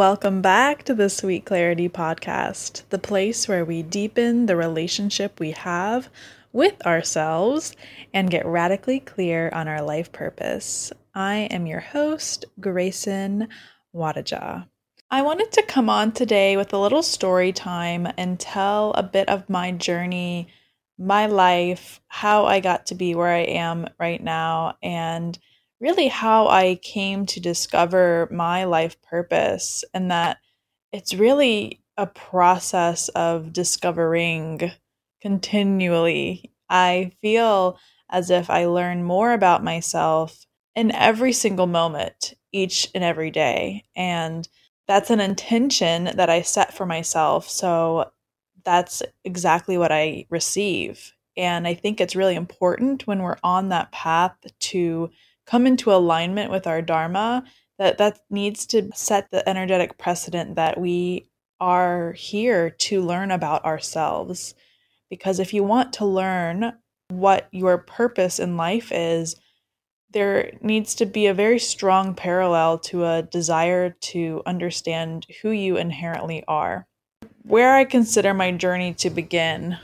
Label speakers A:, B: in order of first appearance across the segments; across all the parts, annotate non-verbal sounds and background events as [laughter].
A: Welcome back to the Sweet Clarity Podcast, the place where we deepen the relationship we have with ourselves and get radically clear on our life purpose. I am your host, Grayson Wadaja. I wanted to come on today with a little story time and tell a bit of my journey, my life, how I got to be where I am right now, and really how I came to discover my life purpose, and that it's really a process of discovering continually. I feel as if I learn more about myself in every single moment, each and every day. And that's an intention that I set for myself. So that's exactly what I receive. And I think it's really important when we're on that path to come into alignment with our dharma that that needs to set the energetic precedent that we are here to learn about ourselves. Because if you want to learn what your purpose in life is there needs to be a very strong parallel to a desire to understand who you inherently are. Where i consider my journey to begin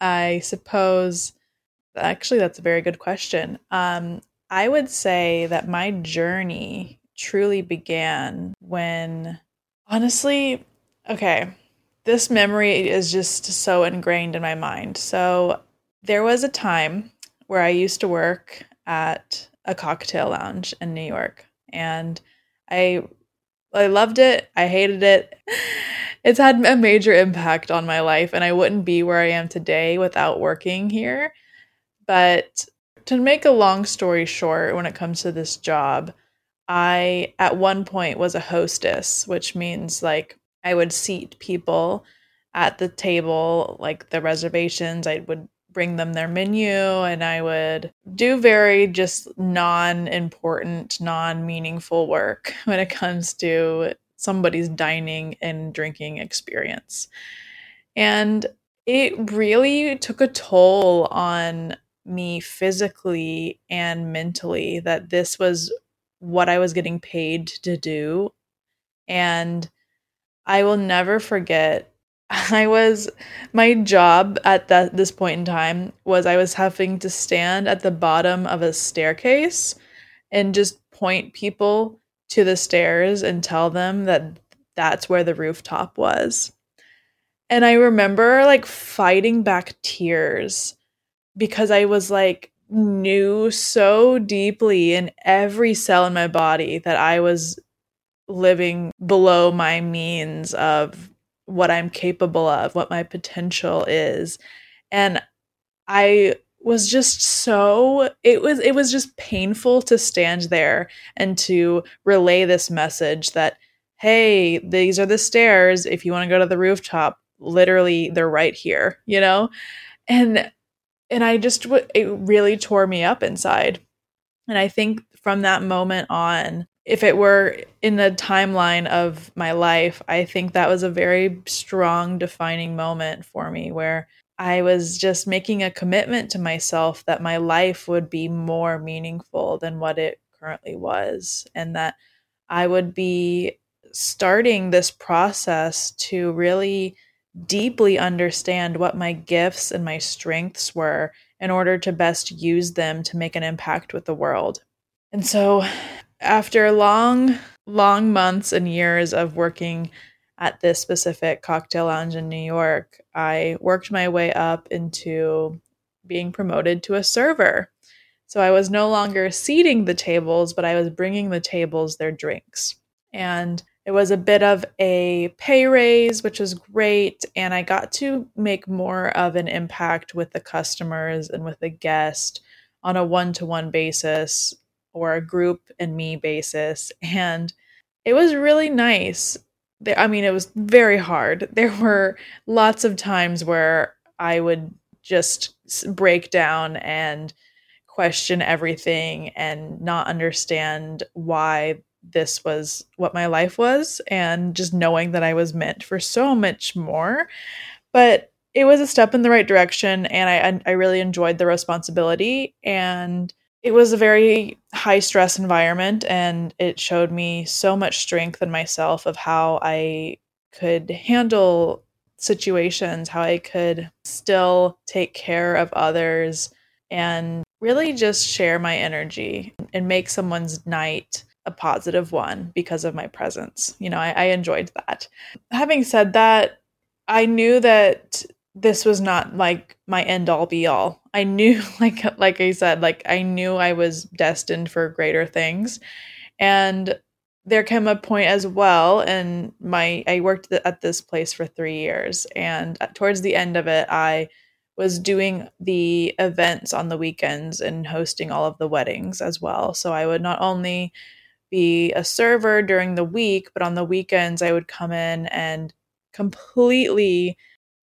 A: i suppose actually that's a very good question. Um, I would say that my journey truly began when, honestly, okay, this memory is just so ingrained in my mind. So there was a time where I used to work at a cocktail lounge in New York, and I I loved it. I hated it. [laughs] It's had a major impact on my life, and I wouldn't be where I am today without working here. But to make a long story short, when it comes to this job, I at one point was a hostess, which means like I would seat people at the table, like the reservations. I would bring them their menu and I would do very just non important, non meaningful work [laughs] when it comes to somebody's dining and drinking experience. And it really took a toll on me physically and mentally that this was what I was getting paid to do. And I will never forget [laughs] I was my job at that this point in time was I was having to stand at the bottom of a staircase and just point people to the stairs and tell them that that's where the rooftop was. And I remember like fighting back tears because I was like knew so deeply in every cell in my body that I was living below my means of what I'm capable of, what my potential is. And I was just so it was it was just painful to stand there and to relay this message that hey, these are the stairs if you want to go to the rooftop, literally they're right here, you know? And and I just it really tore me up inside. And I think from that moment on, if it were in the timeline of my life, I think that was a very strong defining moment for me where I was just making a commitment to myself that my life would be more meaningful than what it currently was and that I would be starting this process to really deeply understand what my gifts and my strengths were in order to best use them to make an impact with the world. And so, after long, long months and years of working at this specific cocktail lounge in New York, I worked my way up into being promoted to a server. So I was no longer seating the tables, but I was bringing the tables their drinks. And it was a bit of a pay raise, which was great. And I got to make more of an impact with the customers and with the guest on a one to one basis or a group and me basis. And it was really nice. I mean, it was very hard. [laughs] There were lots of times where I would just break down and question everything and not understand why this was what my life was and just knowing that I was meant for so much more. But it was a step in the right direction and I I really enjoyed the responsibility and it was a very high stress environment and it showed me so much strength in myself of how I could handle situations, how I could still take care of others and really just share my energy and make someone's night a positive one because of my presence. You know, I, I enjoyed that. Having said that, I knew that this was not like my end all be all. I knew [laughs] like like I said, like I knew I was destined for greater things. And there came a point as well and my I worked at this place for 3 years and towards the end of it I was doing the events on the weekends and hosting all of the weddings as well. So I would not only be a server during the week, but on the weekends I would come in and completely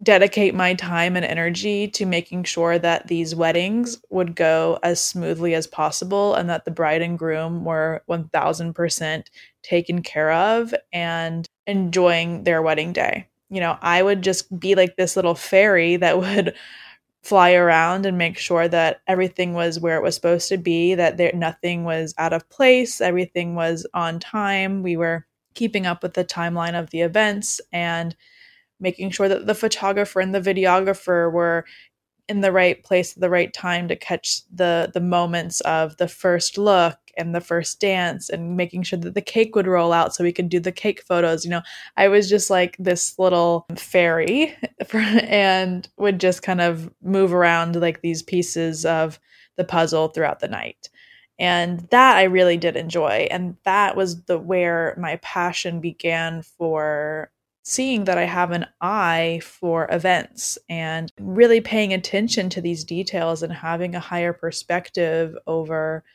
A: dedicate my time and energy to making sure that these weddings would go as smoothly as possible and that the bride and groom were 1000% taken care of and enjoying their wedding day. You know, I would just be like this little fairy that [laughs] would fly around and make sure that everything was where it was supposed to be, that there nothing was out of place, everything was on time. We were keeping up with the timeline of the events and making sure that the photographer and the videographer were in the right place at the right time to catch the the moments of the first look and the first dance and making sure that the cake would roll out so we could do the cake photos you know i was just like this little fairy [laughs] and would just kind of move around like these pieces of the puzzle throughout the night. And that i really did enjoy. And that was the where my passion began for seeing that I have an eye for events and really paying attention to these details and having a higher perspective over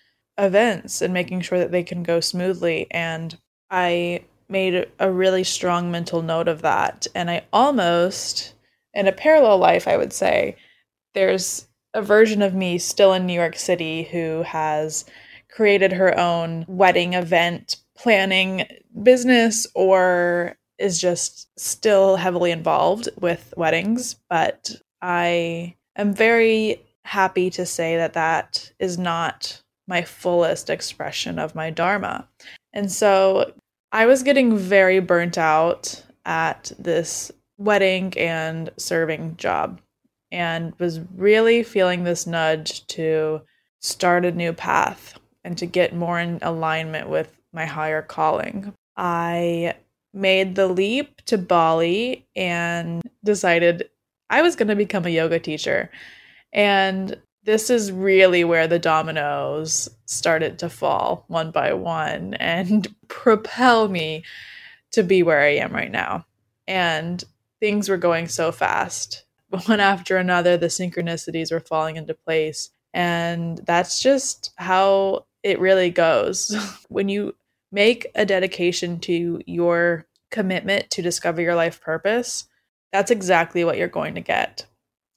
A: events and making sure that they can go smoothly. And I made a really strong mental note of that. And I almost, in a parallel life, I would say, there's a version of me still in New York City who has created her own wedding event planning business or is just still heavily involved with weddings, but I am very happy to say that that is not my fullest expression of my Dharma. And so I was getting very burnt out at this wedding and serving job and was really feeling this nudge to start a new path and to get more in alignment with my higher calling. I made the leap to Bali and decided I was going to become a yoga teacher. And this is really where the dominoes started to fall one by one and [laughs] propel me to be where I am right now. And things were going so fast. [laughs] One after another, the synchronicities were falling into place. And that's just how it really goes. [laughs] when you make a dedication to your commitment to discover your life purpose, that's exactly what you're going to get.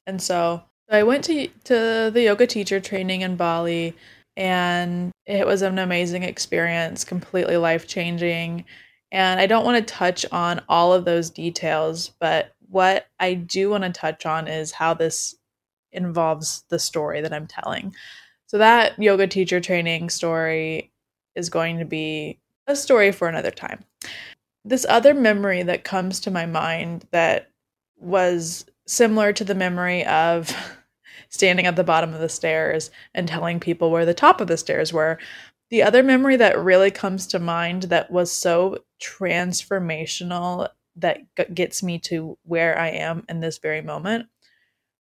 A: And so I went to to the yoga teacher training in Bali and it was an amazing experience, completely life-changing. And I don't want to touch on all of those details, but what I do want to touch on is how this involves the story that I'm telling. So that yoga teacher training story is going to be a story for another time. This other memory that comes to my mind that was similar to the memory of [laughs] standing at the bottom of the stairs and telling people where the top of the stairs were. The other memory that really comes to mind that was so transformational that gets me to where I am in this very moment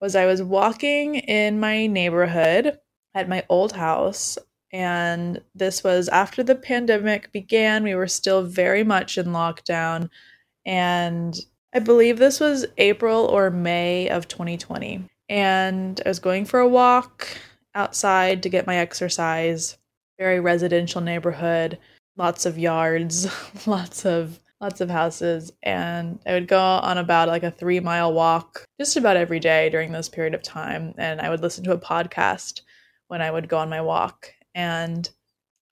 A: was I was walking in my neighborhood at my old house and this was after the pandemic began. We were still very much in lockdown. And I believe this was April or May of 2020. And I was going for a walk outside to get my exercise. Very residential neighborhood, lots of yards, [laughs] lots of lots of houses and I would go on about like a 3 mile walk just about every day during this period of time and I would listen to a podcast when I would go on my walk and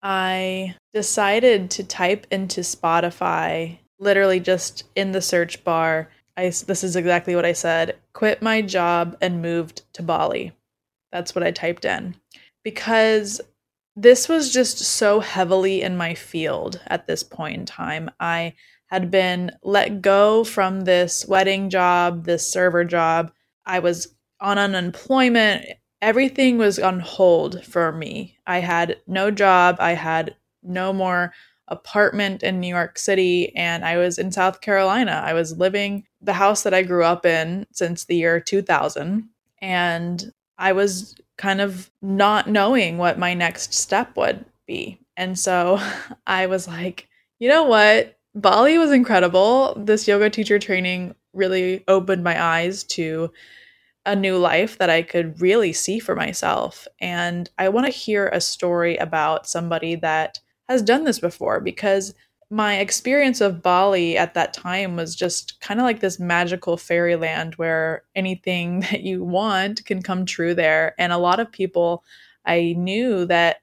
A: I decided to type into Spotify, literally just in the search bar. I, this is exactly what I said quit my job and moved to Bali. That's what I typed in. Because this was just so heavily in my field at this point in time. I had been let go from this wedding job, this server job. I was on unemployment. Everything was on hold for me. I had no job. I had no more apartment in New York City and I was in South Carolina. I was living the house that I grew up in since the year 2000 and I was kind of not knowing what my next step would be. And so [laughs] I was like, you know what? Bali was incredible. This yoga teacher training really opened my eyes to a new life that I could really see for myself. And I want to hear a story about somebody that has done this before because my experience of Bali at that time was just kind of like this magical fairyland where anything [laughs] that you want can come true there. And a lot of people I knew that,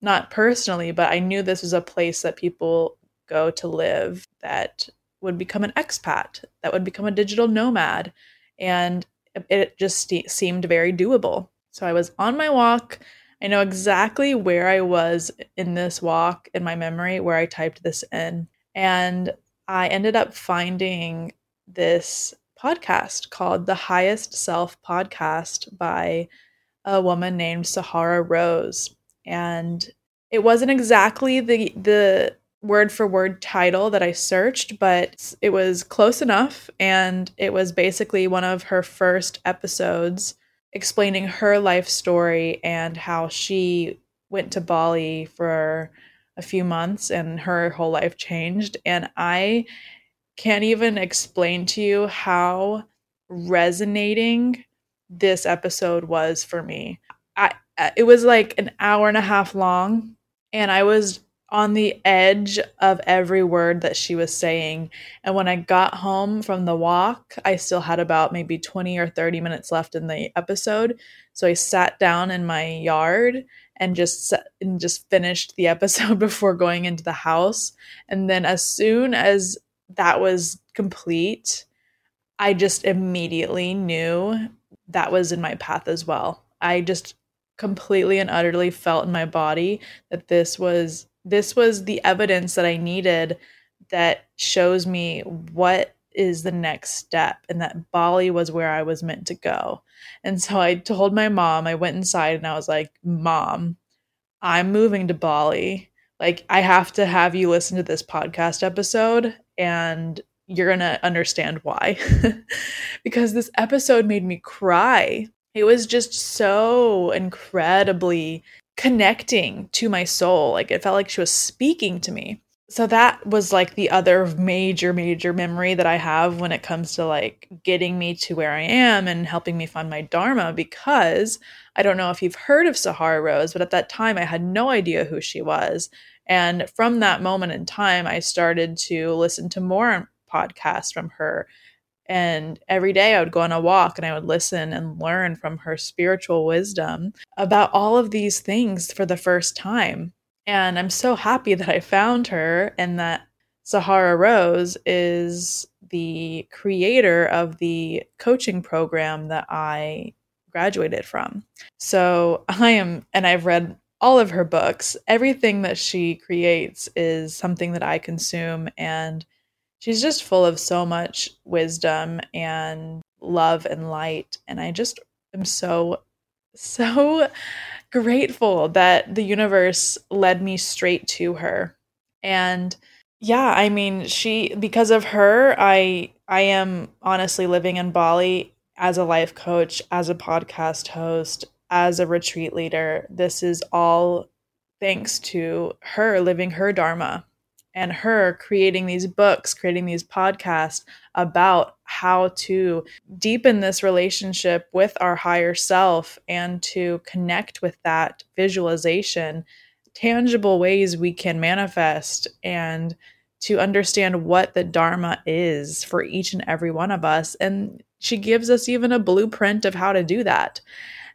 A: not personally, but I knew this was a place that people go to live that would become an expat, that would become a digital nomad. And it just seemed very doable. So I was on my walk I know exactly where I was in this walk in my memory where I typed this in. And I ended up finding this podcast called The Highest Self Podcast by a woman named Sahara Rose. And it wasn't exactly the the word for word title that I searched, but it was close enough and it was basically one of her first episodes explaining her life story and how she went to Bali for a few months and her whole life changed. And I can't even explain to you how resonating this episode was for me. I it was like an hour and a half long and I was on the edge of every word that she was saying. And when I got home from the walk, I still had about maybe 20 or 30 minutes left in the episode. So I sat down in my yard and just and just finished the [laughs] episode before going into the house. And then as soon as that was complete, I just immediately knew that was in my path as well. I just completely and utterly felt in my body that this was this was the evidence that I needed that shows me what is the next step and that Bali was where I was meant to go. And so I told my mom, I went inside and I was like, "Mom, I'm moving to Bali. Like I have to have you listen to this podcast episode and you're going to understand why." [laughs] because this episode made me cry. It was just so incredibly connecting to my soul. Like it felt like she was speaking to me. So that was like the other major, major memory that I have when it comes to like getting me to where I am and helping me find my Dharma. Because I don't know if you've heard of Sahara Rose, but at that time I had no idea who she was. And from that moment in time, I started to listen to more podcasts from her and every day I would go on a walk and I would listen and learn from her spiritual wisdom about all of these things for the first time. And I'm so happy that I found her and that Sahara Rose is the creator of the coaching program that I graduated from. So I am, and I've read all of her books. Everything that she creates is something that I consume and she's just full of so much wisdom and love and light. And I just am so, so [laughs] grateful that the universe led me straight to her. And yeah, I mean, she because of her, I I am honestly living in Bali as a life coach, as a podcast host, as a retreat leader. This is all thanks to her living her dharma and her creating these books, creating these podcasts about how to deepen this relationship with our higher self and to connect with that visualization, tangible ways we can manifest and to understand what the Dharma is for each and every one of us. And she gives us even a blueprint of how to do that.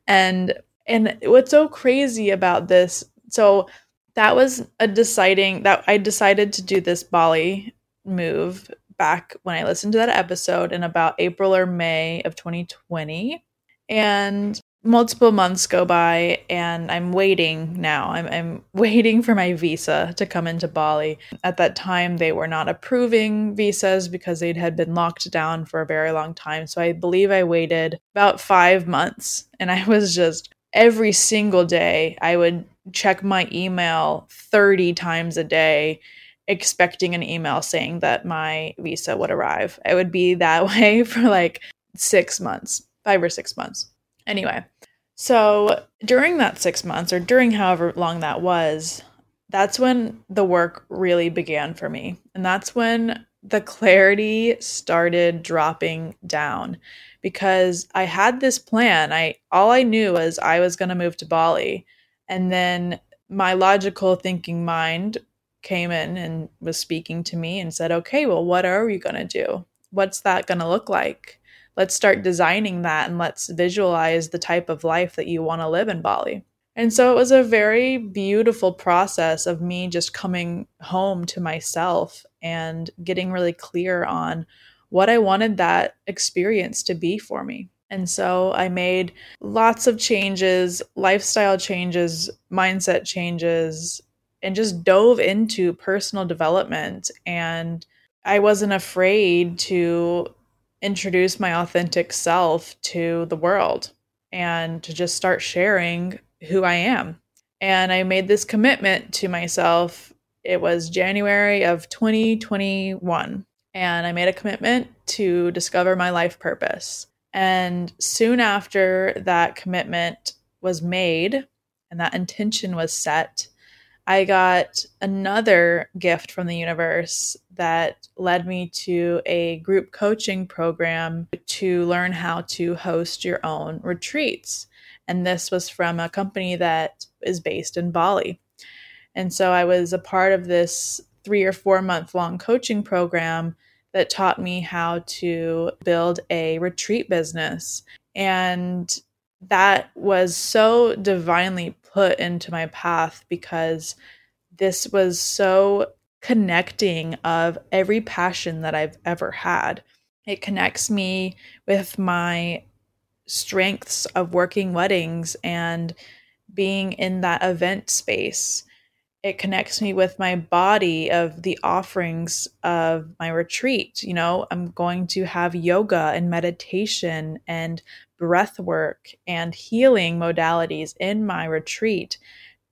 A: And and what's so crazy about this so that was a deciding that I decided to do this Bali move back when I listened to that episode in about April or May of 2020. And multiple months go by and I'm waiting now. I'm, I'm [laughs] waiting for my visa to come into Bali. At that time, they were not approving visas because they had been locked down for a very long time. So I believe I waited about five months and I [laughs] was just every single day, I would check my email 30 times a day expecting an email saying that my visa would arrive. It would be that [laughs] way for like six months, five or six months. Anyway, so during that six months, or during however long that was, that's when the work really began for me. And that's when the clarity started dropping down because I had this plan. I all I knew was I was going to move to Bali. And then my logical thinking mind came in and was speaking to me and said, "Okay, well what are we going to do? What's that going to look like?" let's start designing that and let's visualize the type of life that you want to live in Bali. And so it was a very beautiful process of me just coming home to myself and getting really clear on what I wanted that experience to be for me. And so I made lots of changes, lifestyle changes, mindset changes, and just dove into personal development. And I wasn't afraid to introduce my authentic self to the world and to just start sharing who I am. And I made this commitment to myself. It was January of 2021. And I made a commitment to discover my life purpose. And soon after that commitment was made and that intention was set, I got another gift from the universe that led me to a group coaching program to learn how to host your own retreats. And this was from a company that is based in Bali. And so I was a part of this three or four month long coaching program that taught me how to build a retreat business. And that was so divinely put into my path because this was so connecting of every passion that I've ever had. It connects me with my strengths of working weddings and being in that event space. It connects me with my body of the offerings of my retreat. You know, I'm going to have yoga and meditation and breath work and healing modalities in my retreat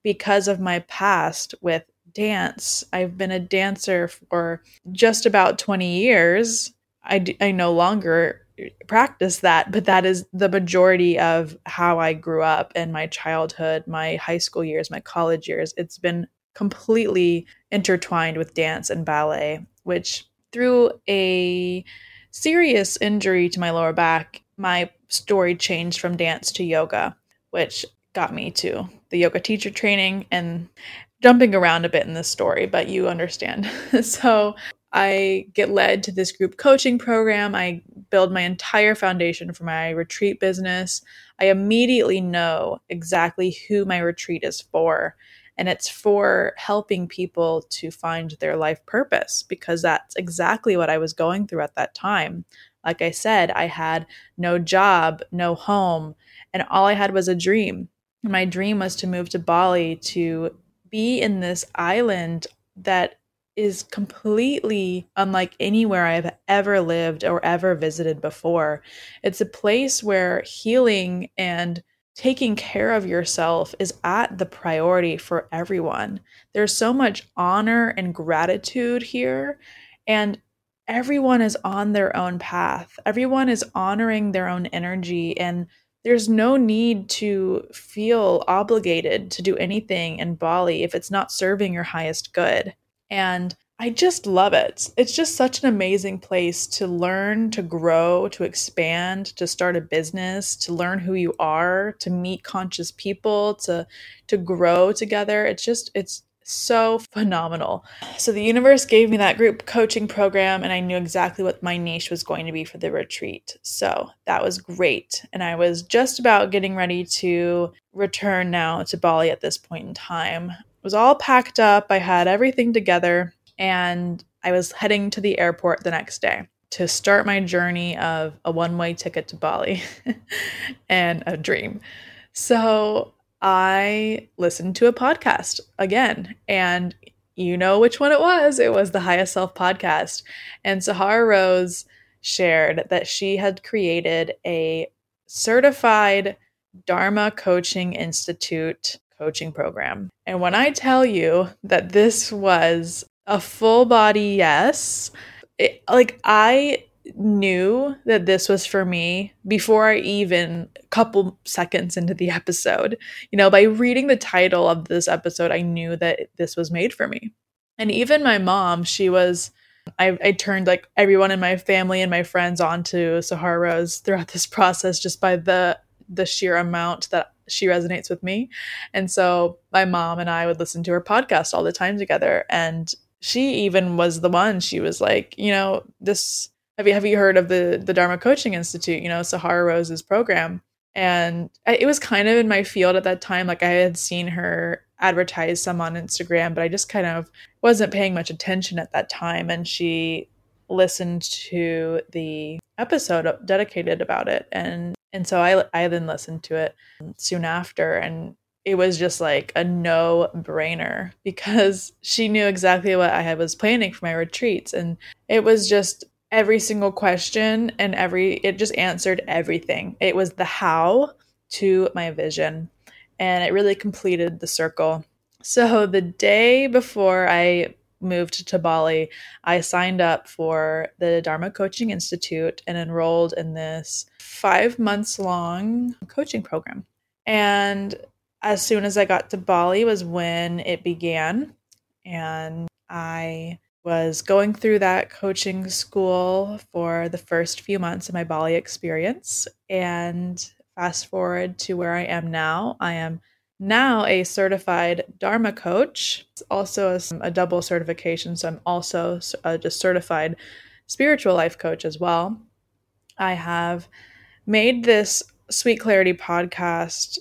A: because of my past with dance. I've been a dancer for just about 20 years. I, d- I no longer practice that, but that is the majority of how I grew up in my childhood, my high school years, my college years. It's been completely intertwined with dance and ballet, which through a serious injury to my lower back, my story changed from dance to yoga, which got me to the yoga teacher training and jumping around a bit in this story, but you understand. [laughs] so I get led to this group coaching program. I build my entire foundation for my retreat business. I immediately know exactly who my retreat is for. And it's for helping people to find their life purpose because that's exactly what I was going through at that time. Like I said, I had no job, no home, and all I had was a dream. My dream was to move to Bali to be in this island that is completely unlike anywhere I've ever lived or ever visited before. It's a place where healing and taking care of yourself is at the priority for everyone. There's so much honor and gratitude here, and everyone is on their own path. Everyone is honoring their own energy and there's no need to feel obligated to do anything in Bali if it's not serving your highest good. And I just love it. It's just such an amazing place to learn, to grow, to expand, to start a business, to learn who you are, to meet conscious people, to to grow together. It's just it's so phenomenal. So the universe gave me that group coaching program and I knew exactly what my niche was going to be for the retreat. So that was great. And I was just about getting ready to return now to Bali at this point in time. It was all packed up. I had everything together and I was heading to the airport the next day. to start my journey of a one way ticket to Bali [laughs] and a dream. So I listened to a podcast again, and you know which one it was. It was the Highest Self podcast. And Sahara Rose shared that she had created a certified Dharma Coaching Institute coaching program. And when I tell you that this was a full body yes, it, like I knew that this was for me before I even a couple seconds into the episode. You know, by reading the title of this episode, I knew that this was made for me. And even my mom, she was I, I turned like everyone in my family and my friends onto Sahara Rose throughout this process just by the the sheer amount that she resonates with me. And so my mom and I would listen to her podcast all the time together. And she even was the one, she was like, you know, this have you have you heard of the the Dharma Coaching Institute, you know, Sahara Rose's program? And I, it was kind of in my field at that time. Like I had seen her advertise some on Instagram, but I just kind of wasn't paying much attention at that time. And she listened to the episode dedicated about it, and and so I I then listened to it soon after, and it was just like a no brainer because she knew exactly what I was planning for my retreats, and it was just every single question and every it just answered everything. It was the how to my vision and it really completed the circle. So the day before I moved to Bali, I signed up for the Dharma Coaching Institute and enrolled in this 5 months long coaching program. And as soon as I got to Bali was when it began and I was going through that coaching school for the first few months of my Bali experience. And fast forward to where I am now, I am now a certified Dharma coach, it's also a, a, double certification. So I'm also a just certified spiritual life coach as well. I have made this Sweet Clarity podcast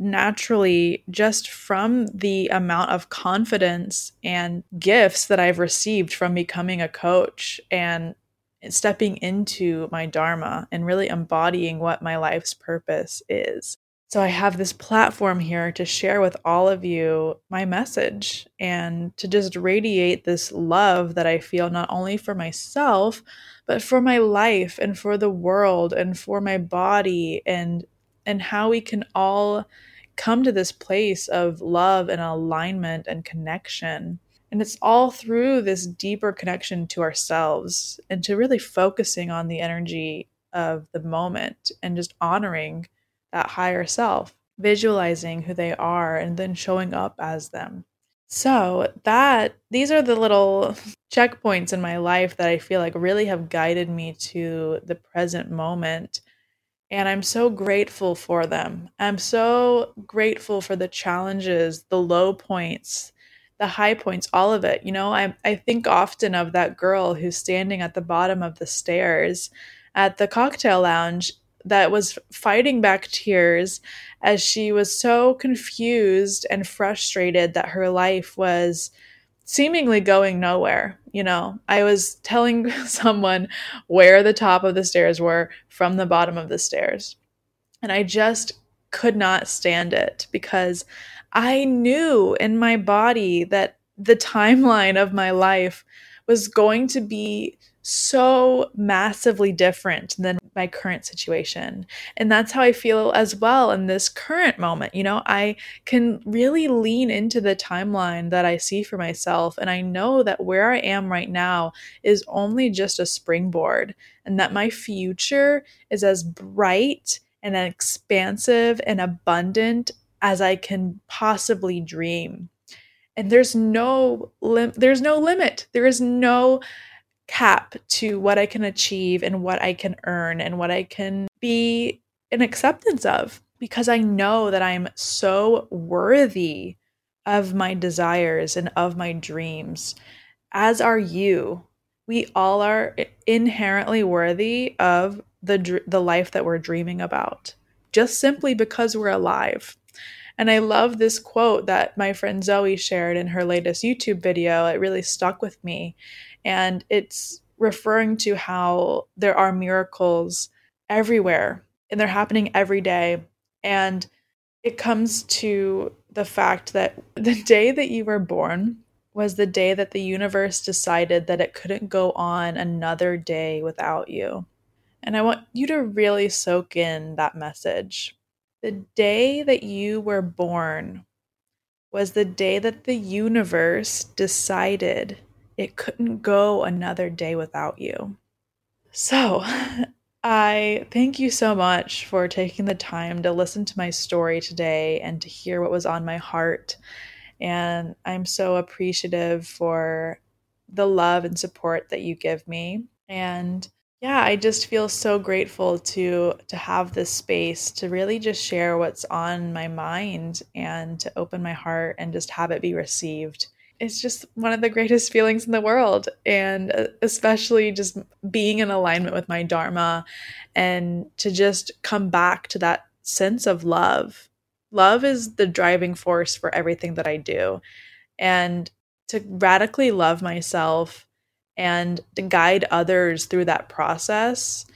A: naturally just from the amount of confidence and gifts that I've received from becoming a coach and stepping into my Dharma and really embodying what my life's purpose is. So I have this platform here to share with all of you my message and to just radiate this love that I feel not only for myself, but for my life and for the world and for my body and and how we can all come to this place of love and alignment and connection. And it's all through this deeper connection to ourselves and to really focusing on the energy of the moment and just honoring that higher self, visualizing who they are and then showing up as them. So, that these are the little [laughs] checkpoints in my life that I feel like really have guided me to the present moment and I'm so grateful for them. I'm so grateful for the challenges, the low points, the high points, all of it. You know, I, I think often of that girl who's standing at the bottom of the stairs at the cocktail lounge that was fighting back tears as she was so confused and frustrated that her life was seemingly going nowhere. You know, I was telling [laughs] someone where the top of the stairs were from the bottom of the stairs. And I just could not stand it because I knew in my body that the [laughs] timeline of my life was going to be so massively different than my current situation. And that's how I feel as well in this current moment. You know, I can really lean into the timeline that I see for myself. And I know that where I am right now is only just a springboard, and that my future is as bright and expansive and abundant as I can possibly dream. And there's no lim- there's no limit. There is no cap to what I can achieve and what I can earn and what I can be in acceptance of because I know that I'm so worthy of my desires and of my dreams, as are you. We all are inherently worthy of the the life that we're dreaming about, just simply because we're alive. And I love this quote that my friend Zoe shared in her latest YouTube video. It really stuck with me. And it's referring to how there are miracles everywhere and they're happening every day. And it comes to the fact that [laughs] the day that you were born was the day that the universe decided that it couldn't go on another day without you. And I want you to really soak in that message. The day that you were born was the day that the universe decided it couldn't go another day without you. So, [laughs] I thank you so much for taking the time to listen to my story today and to hear what was on my heart. And I'm so appreciative for the love and support that you give me. And yeah, I just feel so grateful to to have this space to really just share what's on my mind and to open my heart and just have it be received. It's just one of the greatest feelings in the world and uh, especially just being in alignment with my dharma and to just come back to that sense of love. Love is the driving force for everything that I do. And to radically love myself and to guide others through that process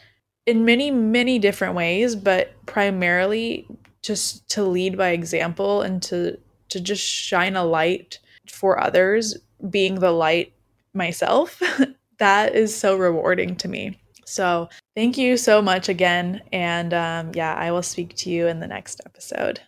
A: in many, many different ways, but primarily just to lead by example and to to just shine a light for others, being the light myself. [laughs] that is so rewarding to me. So, thank you so much again. And um, yeah, I will speak to you in the next episode.